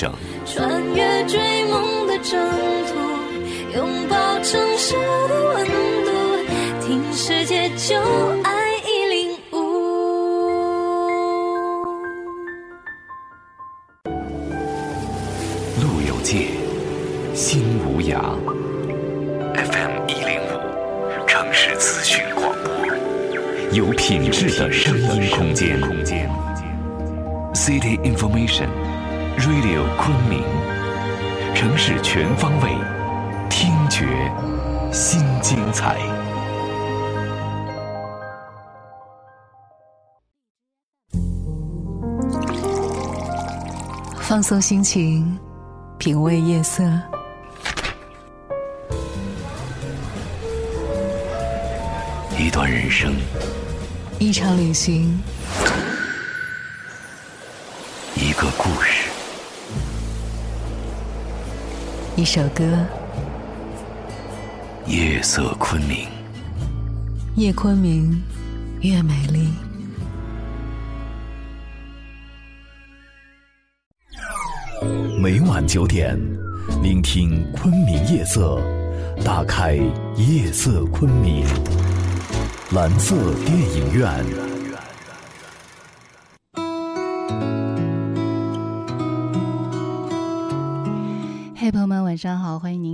整。穿越追梦的征途，拥抱城市的温度，听世界就爱一零五。路有界，心无涯。FM 一零五，城市资讯广播，有品质的声音空间。City Information Radio 昆明，城市全方位听觉新精彩。放松心情，品味夜色。一段人生，一场旅行，一个故事，一首歌。夜色昆明，夜昆明，越美丽。每晚九点，聆听昆明夜色，打开夜色昆明，蓝色电影院。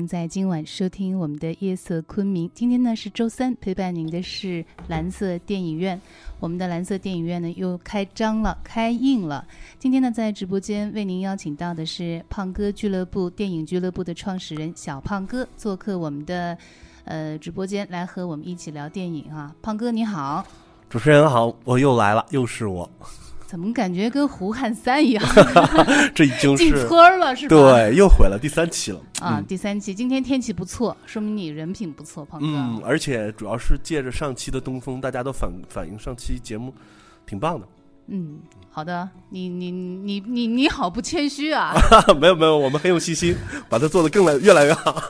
在今晚收听我们的夜色昆明。今天呢是周三，陪伴您的是蓝色电影院。我们的蓝色电影院呢又开张了，开映了。今天呢在直播间为您邀请到的是胖哥俱乐部电影俱乐部的创始人小胖哥做客我们的呃直播间，来和我们一起聊电影啊。胖哥你好，主持人好，我又来了，又是我。怎么感觉跟胡汉三一样？这已经进是村了是吧？对，又毁了第三期了啊，嗯第三期，今天天气不错，说明你人品不错，胖哥。嗯，而且主要是借着上期的东风，大家都反反映上期节目挺棒的。嗯，好的，你你你你你好不谦虚啊。没有没有，我们很有信心，把它做得更来越来越好。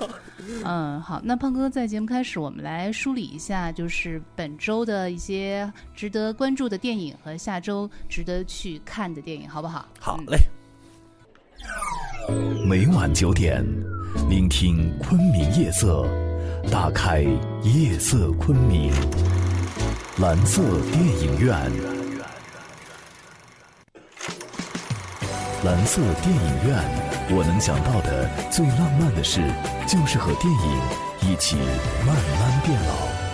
嗯，好，那胖哥在节目开始，我们来梳理一下，就是本周的一些值得关注的电影和下周值得去看的电影，好不好？嗯好嘞，每晚九点，聆听昆明夜色，打开夜色昆明，蓝色电影院。蓝色电影院，我能想到的最浪漫的事，就是和电影一起慢慢变老。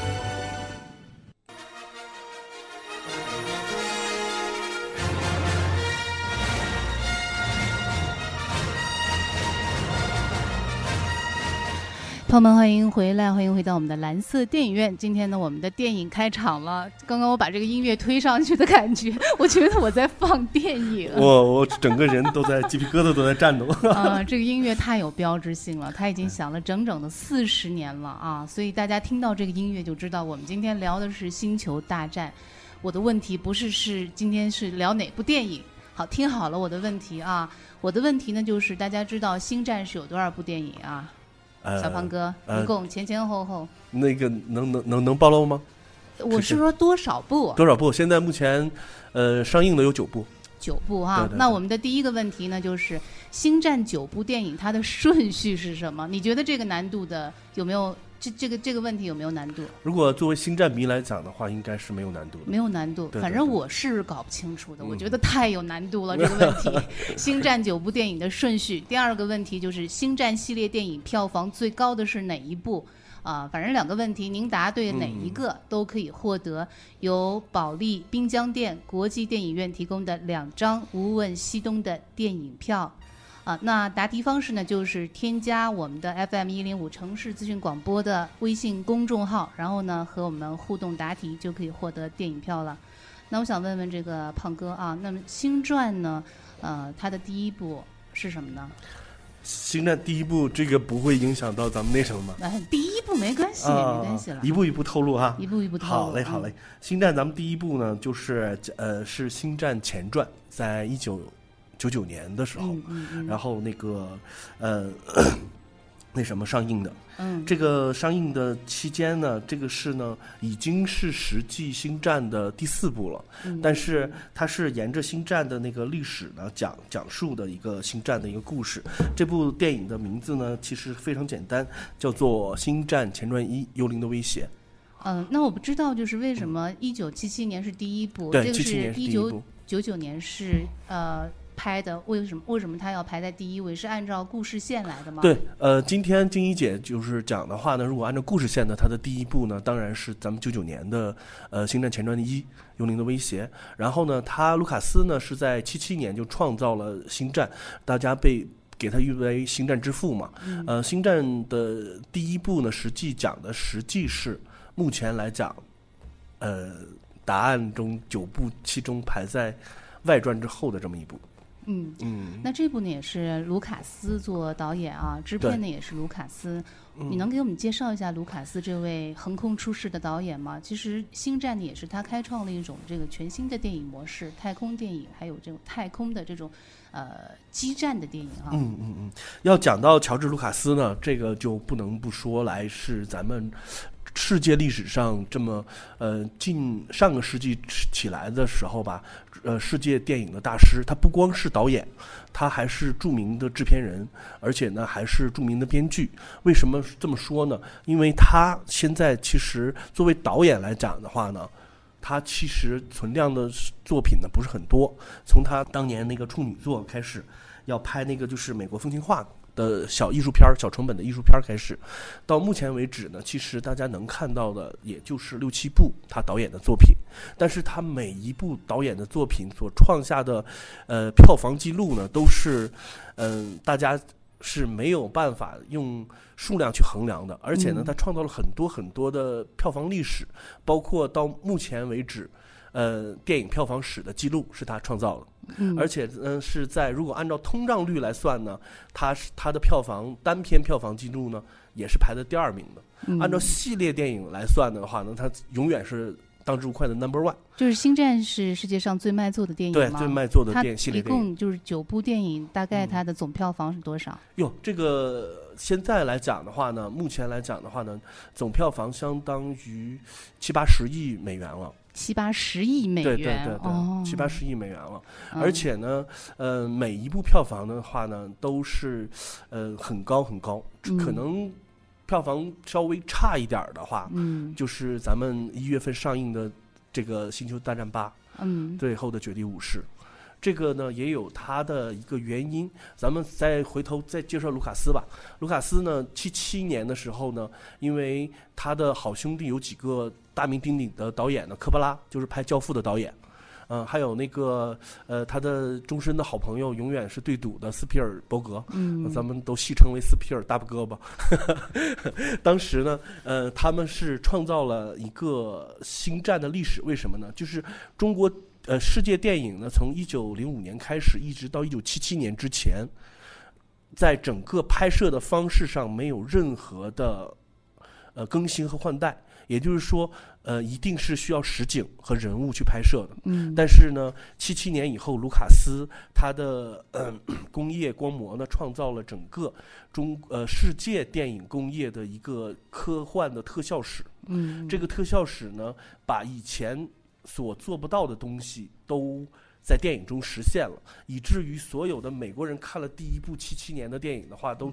朋友们，欢迎回来，欢迎回到我们的蓝色电影院。今天呢，我们的电影开场了。刚刚我把这个音乐推上去的感觉，我觉得我在放电影。我我整个人都在鸡皮疙瘩都在颤抖。啊、这个音乐太有标志性了，它已经响了整整的四十年了啊！所以大家听到这个音乐就知道，我们今天聊的是《星球大战》。我的问题不是是今天是聊哪部电影，好，听好了我的问题啊！我的问题呢就是大家知道《星战》是有多少部电影啊？呃小胖哥，呃一共前前后后，那个能能能能暴露吗？我是说多少部？多少部？现在目前呃上映的有九部。九部哈。对对对那我们的第一个问题呢，就是《星战》九部电影它的顺序是什么？你觉得这个难度的有没有？这这个这个问题有没有难度？如果作为星战迷来讲的话，应该是没有难度的。没有难度，对对反正我是搞不清楚的，我嗯觉得太有难度了这个问题。《星战》九部电影的顺序，第二个问题就是《星战》系列电影票房最高的是哪一部？啊、反正两个问题，您答对哪一个、都可以获得由保利滨江店国际电影院提供的两张《无问西东》的电影票。啊，那答题方式呢，就是添加我们的 FM 一零五城市资讯广播的微信公众号，然后呢和我们互动答题，就可以获得电影票了。那我想问问这个胖哥啊，那么《星传》呢，呃，它的第一部是什么呢？星战第一部这个不会影响到咱们那什么吗？呃，第一部没关系，啊没关系了，一步一步透露哈。一步一步透露。好嘞，好嘞嗯。。星战咱们第一部呢，就是呃是星战前传，在一九九九年的时候。然后那个呃那什么上映的。嗯，这个上映的期间呢，这个是呢已经是实际《星战》的第四部了，嗯但是它是沿着《星战》的那个历史呢讲讲述的一个《星战》的一个故事。这部电影的名字呢其实非常简单，叫做《星战前传一：幽灵的威胁》。嗯，那我不知道，就是为什么一九七七年是第一部，对这个77年是第一九一部九九年是呃拍的，为什么为什么它要排在第一位？是按照故事线来的吗？对，呃，今天金一姐就是讲的话呢，如果按照故事线呢，它的第一部呢，当然是咱们九九年的呃《星战前传一：幽灵的威胁》。然后呢，他卢卡斯呢是在七七年就创造了星战，大家被给他誉为星战之父嘛。呃，星战的第一部呢，实际讲的实际是目前来讲，呃，答案中九部其中排在外传之后的这么一部。嗯。嗯，那这部呢也是卢卡斯做导演啊，制片呢也是卢卡斯。你能给我们介绍一下卢卡斯这位横空出世的导演吗？其实《星战》呢也是他开创了一种这个全新的电影模式，太空电影，还有这种太空的这种呃激战的电影啊。嗯嗯嗯，要讲到乔治·卢卡斯呢，这个就不能不说来是咱们世界历史上这么呃近上个世纪起来的时候吧，呃，世界电影的大师，他不光是导演，他还是著名的制片人，而且呢还是著名的编剧。为什么这么说呢？因为他现在其实作为导演来讲的话呢。他其实存量的作品呢不是很多，从他当年那个处女作开始，要拍那个就是美国风情画的小艺术片儿、小成本的艺术片儿开始，到目前为止呢，其实大家能看到的也就是六七部他导演的作品，但是他每一部导演的作品所创下的呃票房记录呢，都是嗯、大家是没有办法用数量去衡量的，而且呢，他创造了很多很多的票房历史，包括到目前为止。呃，电影票房史的记录是他创造的，嗯而且嗯是在如果按照通胀率来算呢，它是它的票房单片票房记录呢也是排在第二名的。嗯按照系列电影来算的话呢，它永远是当之无愧的 number one，就是《星战》是世界上最卖座的电影对，最卖座的它电系列一电影。共就是九部电影，大概它的总票房是多少？哟，这个现在来讲的话呢，目前来讲的话呢，总票房相当于七八十亿美元了。七八十亿美元，对对对，哦，七八十亿美元了。嗯而且呢，呃，每一部票房的话呢，都是呃很高很高，嗯可能票房稍微差一点儿的话，嗯就是咱们一月份上映的这个《星球大战八》嗯最后的绝地武士。这个呢也有它的一个原因，咱们再回头再介绍卢卡斯吧。卢卡斯呢，七七年的时候呢，因为他的好兄弟有几个大名鼎鼎的导演呢，科波拉就是拍《教父》的导演，嗯、还有那个呃他的终身的好朋友，永远是对赌的斯皮尔伯格，嗯，咱们都戏称为斯皮尔大胳膊。当时呢，呃，他们是创造了一个星战的历史，为什么呢？就是中国呃世界电影呢，从一九零五年开始，一直到一九七七年之前，在整个拍摄的方式上没有任何的呃更新和换代，也就是说，呃，一定是需要实景和人物去拍摄的。嗯但是呢，七七年以后，卢卡斯他的呃工业光魔呢，创造了整个中呃世界电影工业的一个科幻的特效史。嗯这个特效史呢，把以前所做不到的东西都在电影中实现了，以至于所有的美国人看了第一部七七年的电影的话，都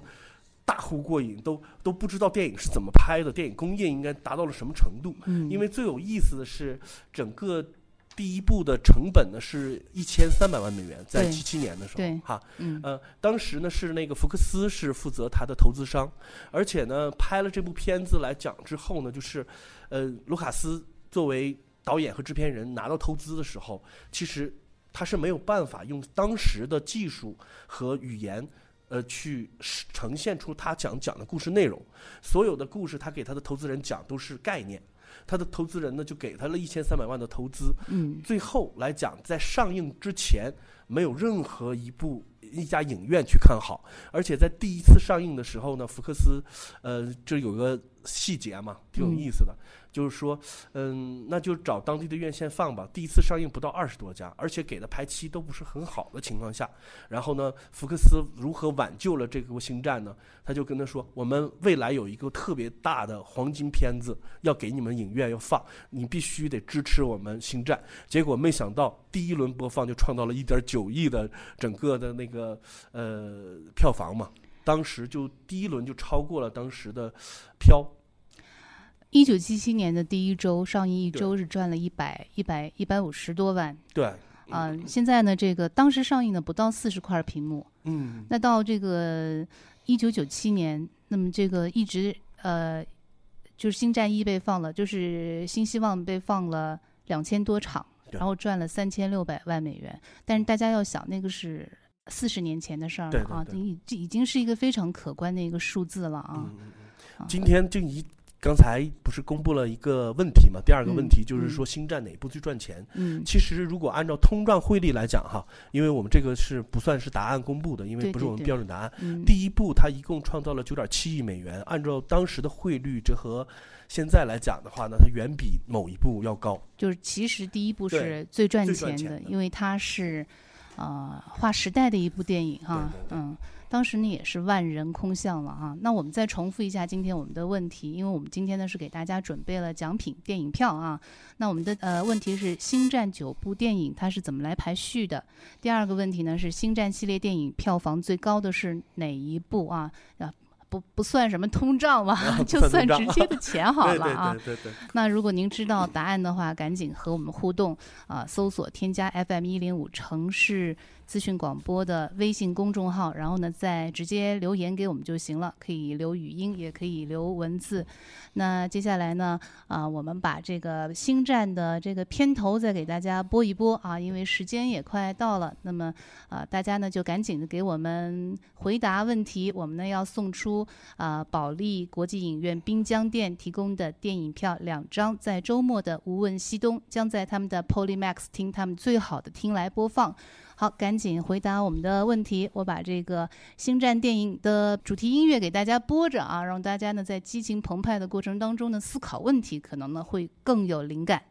大呼过瘾，都都不知道电影是怎么拍的，电影工业应该达到了什么程度。嗯因为最有意思的是，整个第一部的成本呢是一千三百万美元，在七七年的时候，哈，嗯呃，当时呢是那个福克斯是负责他的投资商，而且呢拍了这部片子来讲之后呢，就是，呃，卢卡斯作为导演和制片人拿到投资的时候，其实他是没有办法用当时的技术和语言。呃，去呈现出他想讲的故事内容，所有的故事他给他的投资人讲都是概念，他的投资人呢就给他了一千三百万的投资，嗯。最后来讲，在上映之前，没有任何一部一家影院去看好，而且在第一次上映的时候呢，福克斯，呃，这有个细节嘛，挺有意思的。就是说，嗯，那就找当地的院线放吧。第一次上映不到二十多家，而且给的排期都不是很好的情况下，然后呢，福克斯如何挽救了这个星战呢？他就跟他说：“我们未来有一个特别大的黄金片子要给你们影院要放，你必须得支持我们星战。”结果没想到第一轮播放就创造了一点九亿的整个的那个呃票房嘛，当时就第一轮就超过了当时的飘。一九七七年的第一周上映一周是赚了一百一百一百五十多万，对，嗯、现在呢，这个当时上映的不到四十块屏幕，嗯，那到这个一九九七年，那么这个一直呃，就是《星战一》被放了，就是《新希望》被放了两千多场，然后赚了三千六百万美元。但是大家要想，那个是四十年前的事儿了啊，这已这已经是一个非常可观的一个数字了啊。今天静怡刚才不是公布了一个问题嘛？第二个问题就是说，星战哪部最赚钱？嗯，其实如果按照通胀汇率来讲哈，因为我们这个是不算是答案公布的，因为不是我们标准答案。嗯第一部它一共创造了九点七亿美元，按照当时的汇率，这和现在来讲的话呢，它远比某一部要高。就是其实第一部是最赚钱的，赚钱的因为它是呃划时代的一部电影哈，对对对嗯，当时呢也是万人空巷了啊。那我们再重复一下今天我们的问题，因为我们今天呢是给大家准备了奖品电影票啊。那我们的呃问题是《星战》九部电影它是怎么来排序的？第二个问题呢是《星战》系列电影票房最高的是哪一部啊？啊。不不算什么通胀了，不就算直接的钱好了啊。对对对对，那如果您知道答案的话，赶紧和我们互动啊、搜索添加 FM 一零五城市资讯广播的微信公众号，然后呢再直接留言给我们就行了，可以留语音，也可以留文字。那接下来呢，啊、我们把这个星战的这个片头再给大家播一播啊，因为时间也快到了。那么啊、大家呢就赶紧的给我们回答问题，我们呢要送出啊、保利国际影院滨江店提供的电影票两张，在周末的无问西东将在他们的 Polymax 厅他们最好的厅来播放。好，赶紧回答我们的问题。我把这个星战电影的主题音乐给大家播着啊，让大家呢在激情澎湃的过程当中呢思考问题，可能呢会更有灵感。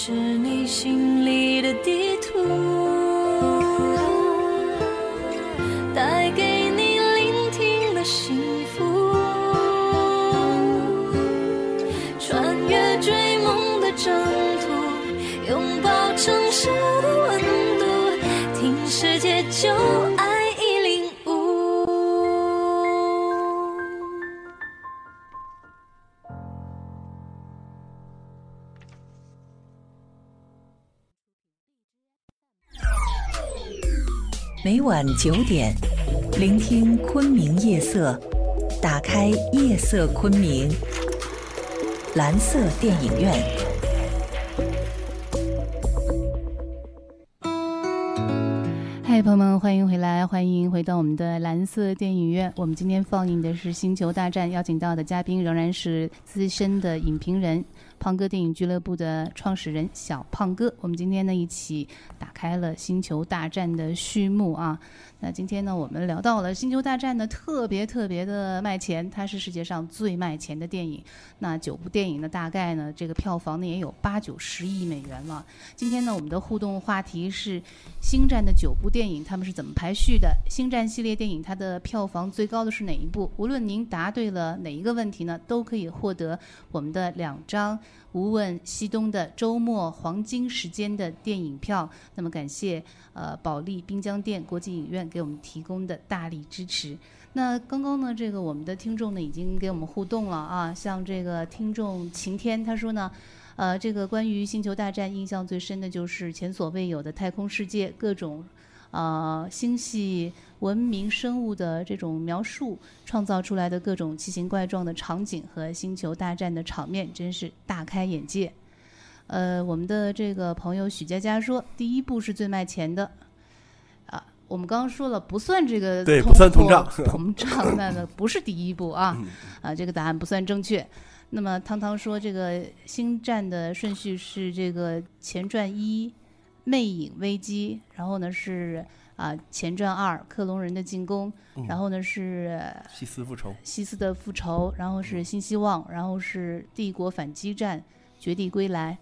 是每晚九点，聆听昆明夜色，打开夜色昆明，蓝色电影院。嗨，朋友们，欢迎回来，欢迎回到我们的蓝色电影院。我们今天放映的是《星球大战》，邀请到的嘉宾仍然是资深的影评人。胖哥电影俱乐部的创始人小胖哥，我们今天呢一起打开了《星球大战》的序幕啊。那今天呢，我们聊到了《星球大战》呢特别特别的卖钱，它是世界上最卖钱的电影。那九部电影呢，大概呢这个票房呢也有八九十亿美元了。今天呢，我们的互动话题是《星战》的九部电影，他们是怎么排序的？《星战》系列电影它的票房最高的是哪一部？无论您答对了哪一个问题呢，都可以获得我们的两张。无问西东的周末黄金时间的电影票，那么感谢呃保利滨江店国际影院给我们提供的大力支持。那刚刚呢，这个我们的听众呢已经给我们互动了啊，像这个听众晴天他说呢，呃，这个关于星球大战印象最深的就是前所未有的太空世界各种。啊，星系文明生物的这种描述，创造出来的各种奇形怪状的场景和星球大战的场面，真是大开眼界。呃，我们的这个朋友许佳佳说，第一部是最卖钱的。啊，我们刚刚说了，不算这个对，不算通胀，通胀那个不是第一部啊。啊，这个答案不算正确。那么汤汤说，这个星战的顺序是这个前传一。魅影危机，然后呢是啊前传二克隆人的进攻，然后呢是西斯复仇，西斯的复仇，然后是新希望，然后是帝国反击战，绝地归来，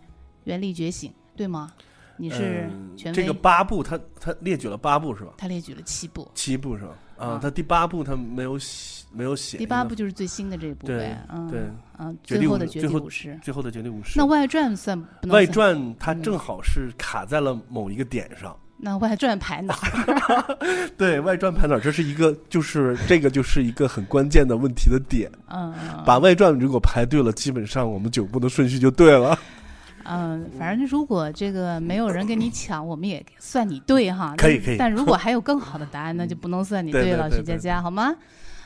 原力觉醒，对吗？你是权威。这个八部，他他列举了八部是吧？他列举了七部。七部是吧？啊，他第八部他没有写，没有写。第八部就是最新的这一部呗，嗯，对，啊，最后的绝地武士，最后的绝地武士。那外传算？外传它正好是卡在了某一个点上。那外传排哪？对外传排哪？这是一个，就是这个就是一个很关键的问题的点。嗯，把外传如果排对了，基本上我们九部的顺序就对了。嗯，反正如果这个没有人跟你抢，我们也算你对哈。可以可以。但如果还有更好的答案，那就不能算你对了，徐佳佳，好吗？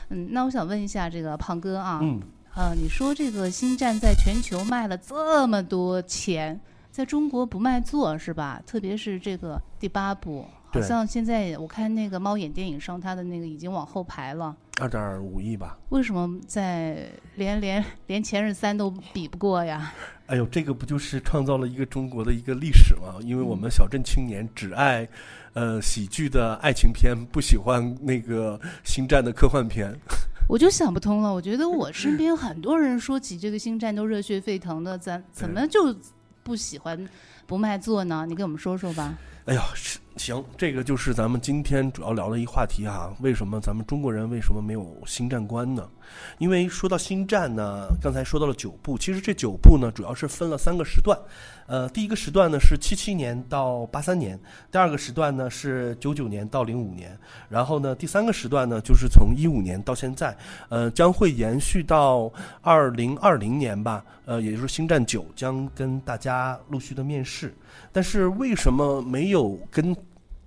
嗯，那我想问一下这个胖哥啊，嗯，呃，你说这个《星战》在全球卖了这么多钱，在中国不卖座是吧？特别是这个第八部，好像现在我看那个猫眼电影上，它的那个已经往后排了，二点五亿吧？为什么在连连连前任三都比不过呀？哎呦，这个不就是创造了一个中国的一个历史吗？因为我们小镇青年只爱，呃，喜剧的爱情片，不喜欢那个星战的科幻片。我就想不通了。我觉得我身边很多人说起这个星战都热血沸腾的，咱怎么就不喜欢不卖座呢？你给我们说说吧。哎呀，是行，这个就是咱们今天主要聊的一话题哈。为什么咱们中国人为什么没有星战观呢？因为说到星战呢，刚才说到了九部，其实这九部呢主要是分了三个时段。呃，第一个时段呢是七七年到八三年，第二个时段呢是九九年到零五年，然后呢第三个时段呢就是从一五年到现在，呃，将会延续到二零二零年吧。呃，也就是星战九将跟大家陆续的面世。但是为什么没有跟，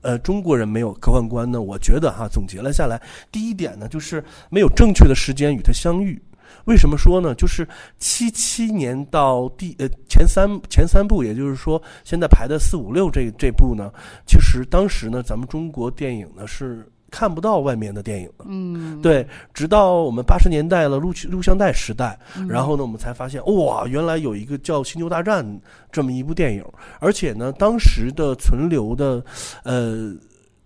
呃中国人没有科幻观呢？我觉得哈，总结了下来，第一点呢，就是没有正确的时间与它相遇。为什么说呢？就是七七年到第呃前三前三部，也就是说现在排的四五六这这部呢，其实当时呢，咱们中国电影呢是。看不到外面的电影的，嗯，对，直到我们八十年代了录录像带时代，然后呢，我们才发现哇，原来有一个叫《星球大战》这么一部电影，而且呢，当时的存留的，呃，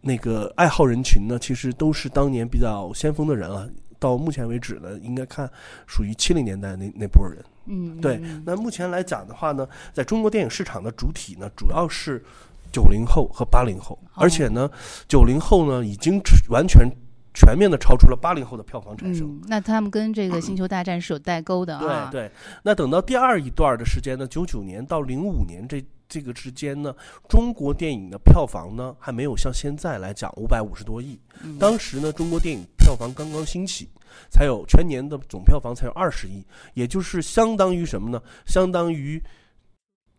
那个爱好人群呢，其实都是当年比较先锋的人了。到目前为止呢，应该看属于七零年代那那波人，嗯，对。那目前来讲的话呢，在中国电影市场的主体呢，主要是。九零后和八零后，而且呢，九零后呢已经完全全面的超出了八零后的票房产生。那他们跟这个《星球大战》是有代沟的啊。对对。那等到第二一段的时间呢，九九年到零五年这这个之间呢，中国电影的票房呢还没有像现在来讲五百五十多亿。当时呢，中国电影票房刚刚兴起，才有全年的总票房才有二十亿，也就是相当于什么呢？相当于。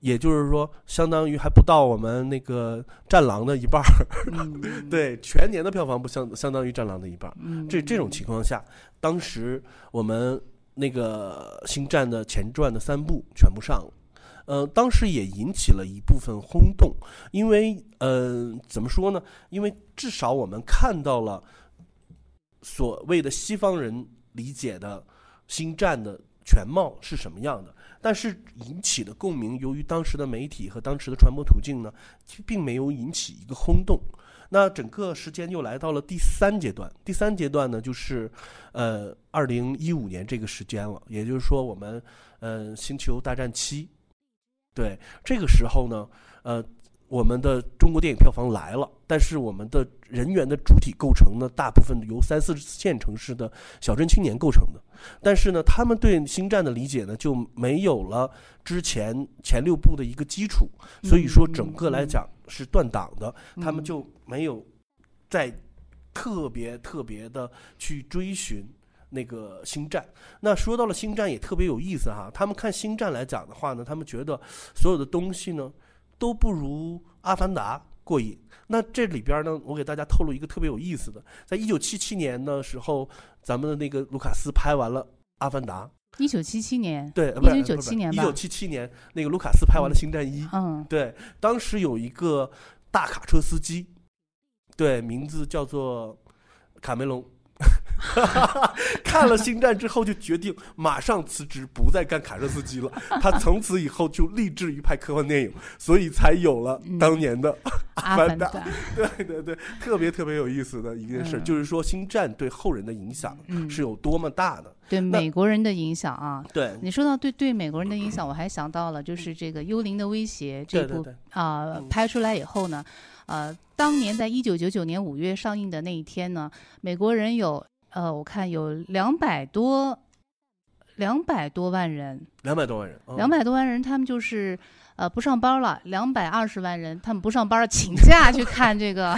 也就是说，相当于还不到我们那个《战狼》的一半儿，对，全年的票房不相相当于《战狼》的一半儿。这这种情况下，当时我们那个《星战》的前传的三部全部上了，呃，当时也引起了一部分轰动，因为呃，怎么说呢？因为至少我们看到了所谓的西方人理解的星战的全貌是什么样的，但是引起的共鸣，由于当时的媒体和当时的传播途径呢，并没有引起一个轰动。那整个时间又来到了第三阶段，第三阶段呢，就是呃，二零一五年这个时间了，也就是说，我们呃，《星球大战七》，对，这个时候呢，呃。我们的中国电影票房来了，但是我们的人员的主体构成呢，大部分由三四线城市的小镇青年构成的。但是呢，他们对星战的理解呢，就没有了之前前六部的一个基础，所以说整个来讲是断档的。他们就没有在特别特别的去追寻那个星战。那说到了星战也特别有意思哈，他们看星战来讲的话呢，他们觉得所有的东西呢。都不如《阿凡达》过瘾。那这里边呢，我给大家透露一个特别有意思的，在一九七七年的时候，咱们的那个卢卡斯拍完了《阿凡达》。一九七七年，对，一九九七年一九七七年，那个卢卡斯拍完了《星战一》。嗯，对，当时有一个大卡车司机，对，名字叫做卡梅隆。看了《星战》之后，就决定马上辞职，不再干卡车司机了。他从此以后就立志于拍科幻电影，所以才有了当年的《阿凡达》。对对对，特别特别有意思的一件事，就是说《星战》对后人的影响是有多么大的。对美国人的影响啊，对。你说到对对美国人的影响，我还想到了，就是这个《幽灵的威胁》这部啊拍出来以后呢，呃，当年在一九九九年五月上映的那一天呢，美国人有。呃，我看有两百多，两百多万人，两百多万人，两百多万人，他们就是呃不上班了，两百二十万人，他们不上班，请假 去看这个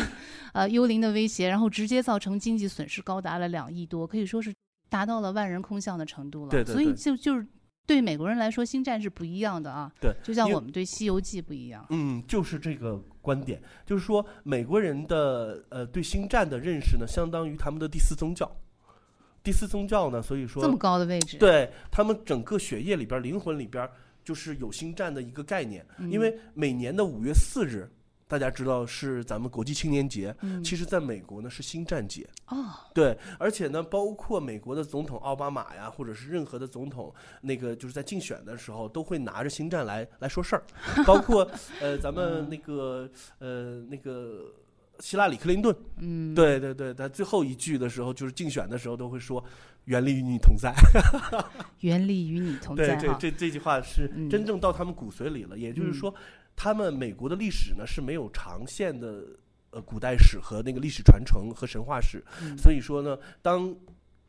呃《幽灵的威胁》，然后直接造成经济损失高达了两亿多，可以说是达到了万人空巷的程度了。对对。所以就就是对美国人来说，《星战》是不一样的啊。对。就像我们对《西游记》不一样。嗯，就是这个观点，就是说美国人的呃对《星战》的认识呢，相当于他们的第四宗教。第四宗教呢，所以说这么高的位置，对他们整个血液里边、灵魂里边就是有星战的一个概念。因为每年的五月四日，大家知道是咱们国际青年节，其实在美国呢是星战节。哦，对，而且呢，包括美国的总统奥巴马呀，或者是任何的总统，那个就是在竞选的时候都会拿着星战来来说事儿。包括呃，咱们那个呃那个。希拉里·克林顿，嗯，对对对，他最后一句的时候，就是竞选的时候都会说“原力与你同在”，原力与你同在。对，对这这句话是真正到他们骨髓里了。也就是说，他们美国的历史呢是没有长线的呃古代史和那个历史传承和神话史，所以说呢，当。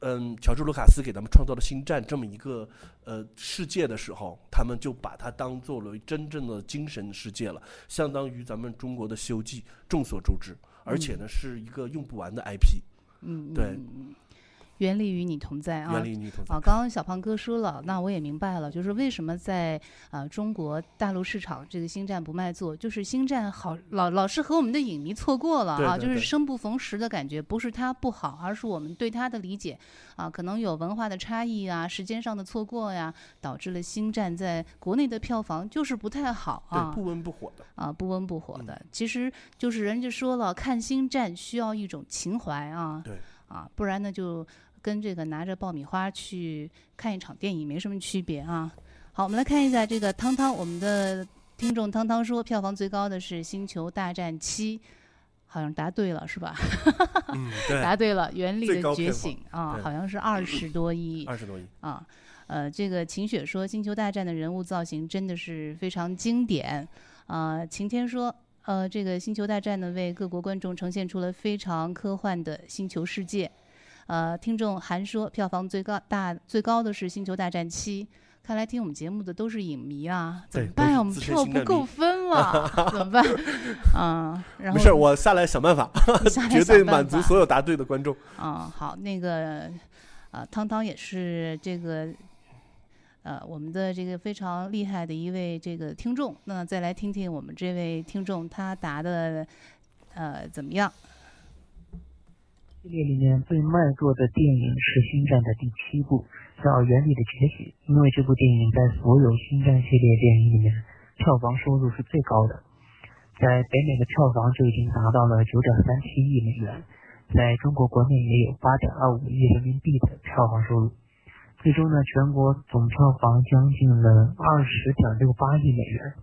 嗯，乔治·卢卡斯给他们创造了《星战》这么一个呃世界的时候，他们就把它当做了真正的精神世界了，相当于咱们中国的《西游记》，众所周知，而且呢是一个用不完的 IP。嗯，对。原力与你同在啊！原力与你同在啊！刚刚小胖哥说了，那我也明白了，就是为什么在啊中国大陆市场这个星战不卖座，就是星战好老老是和我们的影迷错过了啊，就是生不逢时的感觉，不是它不好，而是我们对它的理解啊，可能有文化的差异啊，时间上的错过呀，导致了星战在国内的票房就是不太好啊，不温不火的啊，不温不火的，其实就是人家说了，看星战需要一种情怀啊，对。啊，不然呢，就跟这个拿着爆米花去看一场电影没什么区别啊。好，我们来看一下这个汤汤，我们的听众汤汤说，票房最高的是《星球大战七》，好像答对了是吧？嗯，对，答对了，《原力的觉醒》啊，好像是二十多亿，二十多亿啊。呃，这个晴雪说，《星球大战》的人物造型真的是非常经典啊。晴天说。呃，这个《星球大战》呢，为各国观众呈现出了非常科幻的星球世界。呃，听众韩说，票房最高大最高的是《星球大战七》，看来听我们节目的都是影迷啊，怎么办呀？我们票不够分了，怎么办？嗯，然后没事，我下来想办法，绝对满足所有答对的观众。嗯，好，那个，呃，汤汤也是这个。呃，我们的这个非常厉害的一位这个听众，那再来听听我们这位听众他答的，呃，怎么样？系列里面最卖座的电影是《星战》的第七部，叫《原力的觉醒》，因为这部电影在所有《星战》系列电影里面票房收入是最高的，在北美的票房就已经达到了九点三七亿美元，在中国国内也有八点二五亿人民币的票房收入。最终呢，全国总票房将近了二十点六八亿美元。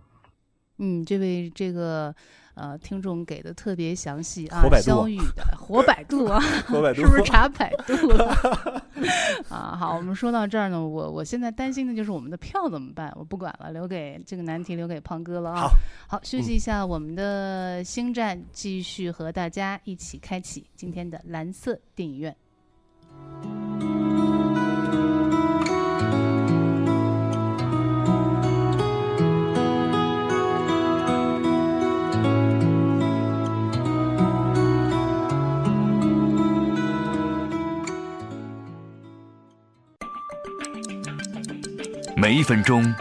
嗯，这位这个呃听众给的特别详细啊肖宇的活百度啊，活百度是不是查百度了？啊，好，我们说到这儿呢，我我现在担心的就是我们的票怎么办？我不管了，留给这个难题留给胖哥了啊。好，好，休息一下，我们的星战继续和大家一起开启今天的蓝色电影院。每一分钟，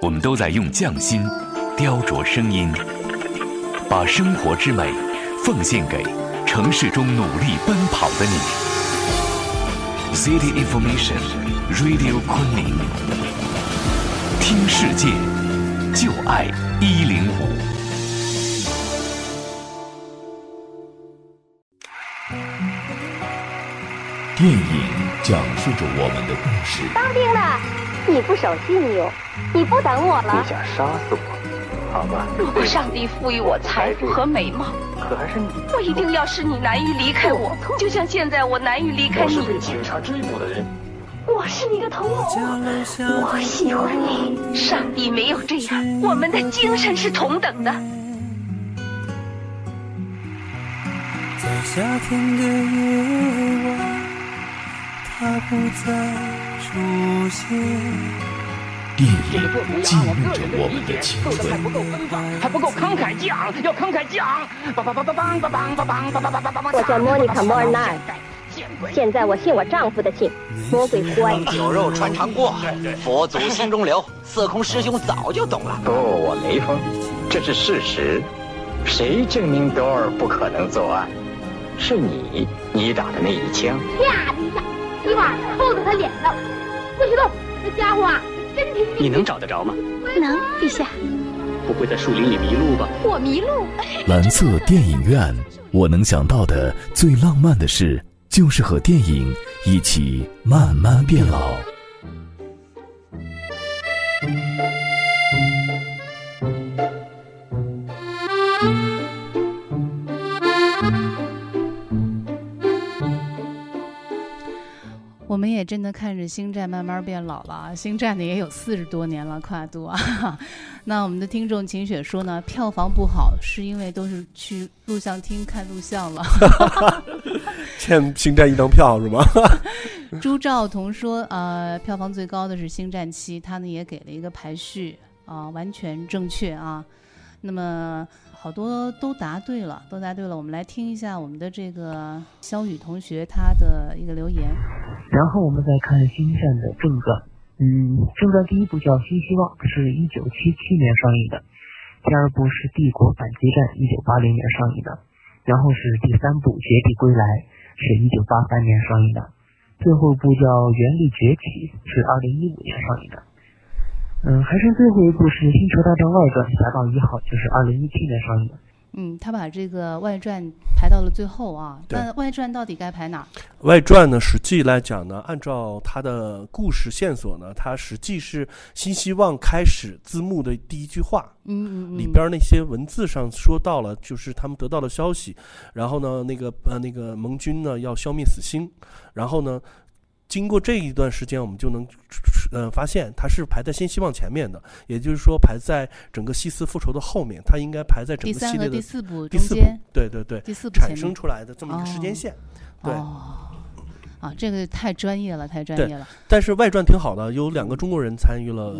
我们都在用匠心雕琢声音，把生活之美奉献给城市中努力奔跑的你。City Information Radio 昆明，听世界，就爱一零五。电影讲述着我们的故事。当兵的，你不守信用，你不等我了。你想杀死我，好吧？如果上帝赋予我财富和美貌，可还是你。我一定要使你难以离开我，就像现在我难以离开你。我是被警察追捕的人。我是你的同谋，我喜欢你。上帝没有这样，我们的精神是同等的。在夏天的夜晚，他不再出现。出现。电影记录着我们的青春。还不够奔放，还不够慷慨激昂，要慷慨激昂。我叫莫妮卡·莫尔奈，现在我信我丈夫的信，魔鬼乖。酒肉穿肠过，佛祖心中留。色空师兄早就懂了。不，我没疯，这是事实。谁证明多尔不可能作案？是你，你打的那一枪。的一下，一把扣在他脸上，不许动！这家伙啊，真挺你能找得着吗？能，陛下。不会在树林里迷路吧？我迷路。蓝色电影院，我能想到的最浪漫的事，就是和电影一起慢慢变老。我们也真的看着星战慢慢变老了啊！星战的也有四十多年了，跨度啊。那我们的听众秦雪说呢，票房不好是因为都是去录像厅看录像了。欠星战一张票是吗？朱兆彤说，呃，票房最高的是《星战七》，他呢也给了一个排序啊、完全正确啊。那么好多都答对了，都答对了。我们来听一下我们的这个肖宇同学他的一个留言。然后我们再看《星战》的正传，嗯，正传第一部叫《新希望》，是一九七七年上映的；第二部是《帝国反击战》，一九八零年上映的；然后是第三部《绝地归来》，是一九八三年上映的；最后一部叫《原力崛起》，是二零一五年上映的。嗯，还剩最后一部是《星球大战外传：侠盗一号》，就是二零一七年上映的。嗯，他把这个外传排到了最后啊。对那外传到底该排哪儿？外传呢，实际来讲呢，按照它的故事线索呢，它实际是新希望开始字幕的第一句话，嗯嗯嗯，里边那些文字上说到了，就是他们得到了消息，然后呢，那个呃那个盟军呢要消灭死星，然后呢，经过这一段时间，我们就能呃发现它是排在新希望前面的，也就是说排在整个西斯复仇的后面，它应该排在整个系列的第四部第四部对对对，第四部产生出来的这么一个时间线。对。哦，啊，这个太专业了，太专业了。但是外传挺好的，有两个中国人参与了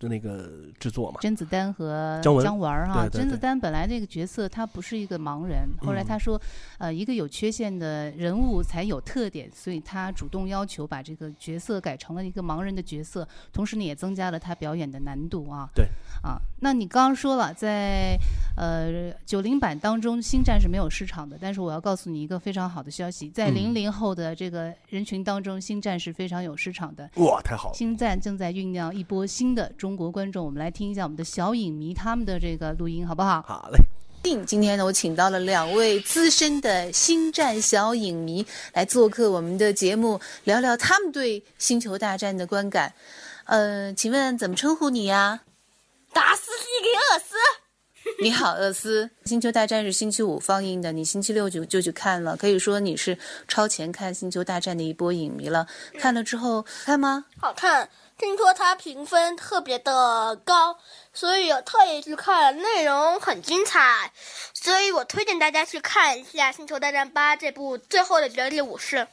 那个制作嘛。甄子丹和姜文姜文儿哈，对对对甄子丹本来这个角色他不是一个盲人，后来嗯他说，呃，一个有缺陷的人物才有特点，所以他主动要求把这个角色改成了一个盲人的角色，同时呢也增加了他表演的难度啊。对，啊，那你刚刚说了，在呃九零版当中，星战是没有市场的，但是我要告诉你一个非常好的消息，在嗯零零后的这个人群当中，星战是非常有市场的。哇，太好了！星战正在酝酿一波新的中国观众，我们来听一下我们的小影迷他们的这个录音，好不好？好嘞。今天呢，我请到了两位资深的星战小影迷来做客我们的节目，聊聊他们对《星球大战》的观感。呃，请问怎么称呼你呀？达斯西林厄斯。你好，厄斯。《星球大战》是星期五放映的，你星期六就就去看了，可以说你是超前看《星球大战》的一波影迷了。看了之后看吗？好看，听说它评分特别的高，所以有特意去看，内容很精彩，所以我推荐大家去看一下《星球大战八》这部最后的绝地武士。